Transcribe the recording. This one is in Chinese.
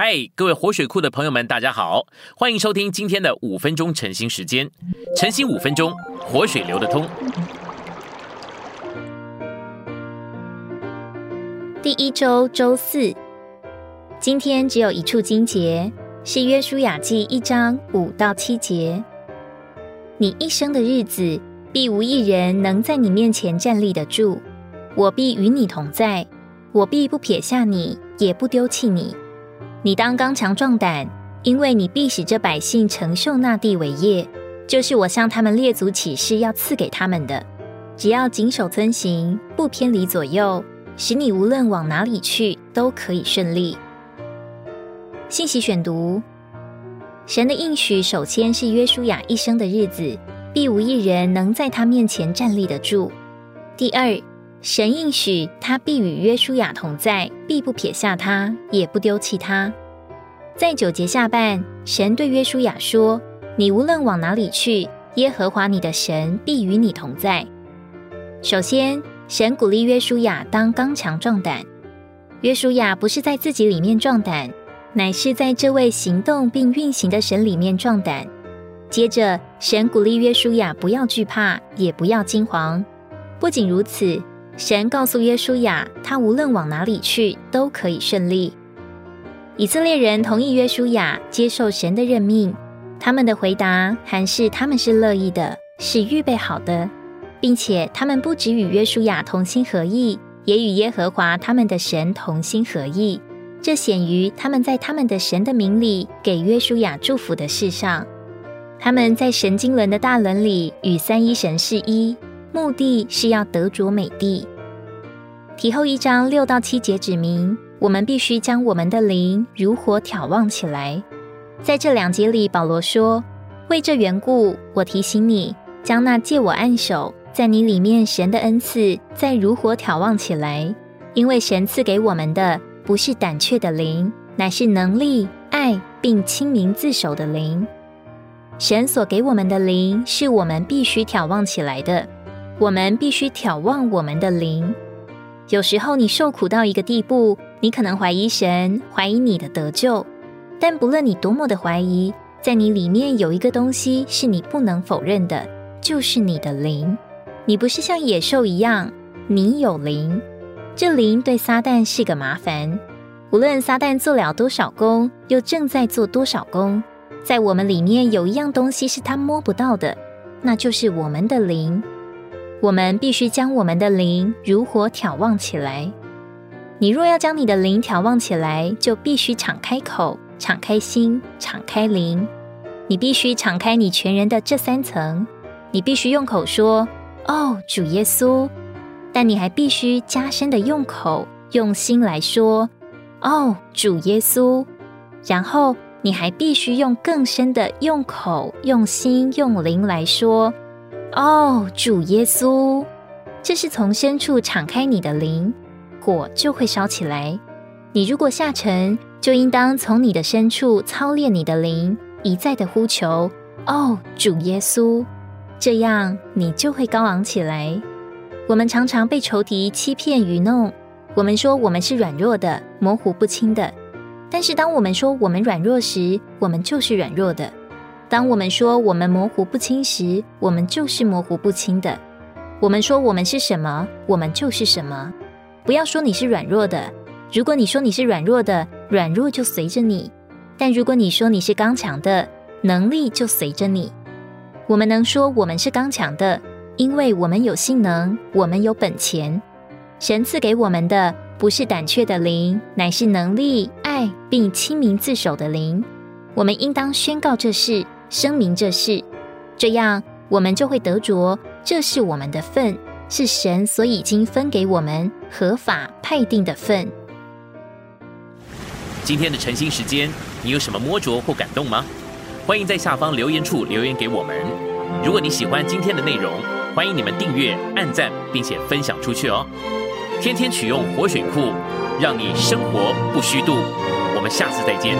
嗨，各位活水库的朋友们，大家好，欢迎收听今天的五分钟晨兴时间。晨兴五分钟，活水流得通。第一周周四，今天只有一处经节，是约书亚记一章五到七节。你一生的日子，必无一人能在你面前站立得住。我必与你同在，我必不撇下你，也不丢弃你。你当刚强壮胆，因为你必使这百姓承受那地伟业，就是我向他们列祖起誓要赐给他们的。只要谨守遵行，不偏离左右，使你无论往哪里去都可以顺利。信息选读：神的应许首先是约书亚一生的日子，必无一人能在他面前站立得住。第二。神应许他必与约书亚同在，必不撇下他，也不丢弃他。在九节下半，神对约书亚说：“你无论往哪里去，耶和华你的神必与你同在。”首先，神鼓励约书亚当刚强壮胆。约书亚不是在自己里面壮胆，乃是在这位行动并运行的神里面壮胆。接着，神鼓励约书亚不要惧怕，也不要惊惶。不仅如此。神告诉约书亚，他无论往哪里去都可以顺利。以色列人同意约书亚接受神的任命，他们的回答还是他们是乐意的，是预备好的，并且他们不只与约书亚同心合意，也与耶和华他们的神同心合意。这显于他们在他们的神的名里给约书亚祝福的事上。他们在神经轮的大轮里与三一神是一。目的是要得着美地。题后一章六到七节指明，我们必须将我们的灵如火挑旺起来。在这两节里，保罗说：“为这缘故，我提醒你，将那借我按手在你里面神的恩赐，再如火挑旺起来。因为神赐给我们的不是胆怯的灵，乃是能力、爱并亲民自守的灵。神所给我们的灵，是我们必须挑旺起来的。”我们必须眺望我们的灵。有时候你受苦到一个地步，你可能怀疑神，怀疑你的得救。但不论你多么的怀疑，在你里面有一个东西是你不能否认的，就是你的灵。你不是像野兽一样，你有灵。这灵对撒旦是个麻烦。无论撒旦做了多少功，又正在做多少功，在我们里面有一样东西是他摸不到的，那就是我们的灵。我们必须将我们的灵如火挑旺起来。你若要将你的灵挑旺起来，就必须敞开口、敞开心、敞开灵。你必须敞开你全人的这三层。你必须用口说：“哦，主耶稣。”但你还必须加深的用口、用心来说：“哦，主耶稣。”然后你还必须用更深的用口、用心、用灵来说。哦，主耶稣，这是从深处敞开你的灵，火就会烧起来。你如果下沉，就应当从你的深处操练你的灵，一再的呼求。哦，主耶稣，这样你就会高昂起来。我们常常被仇敌欺骗愚弄，我们说我们是软弱的、模糊不清的。但是当我们说我们软弱时，我们就是软弱的。当我们说我们模糊不清时，我们就是模糊不清的。我们说我们是什么，我们就是什么。不要说你是软弱的。如果你说你是软弱的，软弱就随着你；但如果你说你是刚强的，能力就随着你。我们能说我们是刚强的，因为我们有性能，我们有本钱。神赐给我们的不是胆怯的灵，乃是能力、爱并亲民自守的灵。我们应当宣告这事。声明这事，这样我们就会得着，这是我们的份，是神所已经分给我们合法派定的份。今天的晨兴时间，你有什么摸着或感动吗？欢迎在下方留言处留言给我们。如果你喜欢今天的内容，欢迎你们订阅、按赞，并且分享出去哦。天天取用活水库，让你生活不虚度。我们下次再见。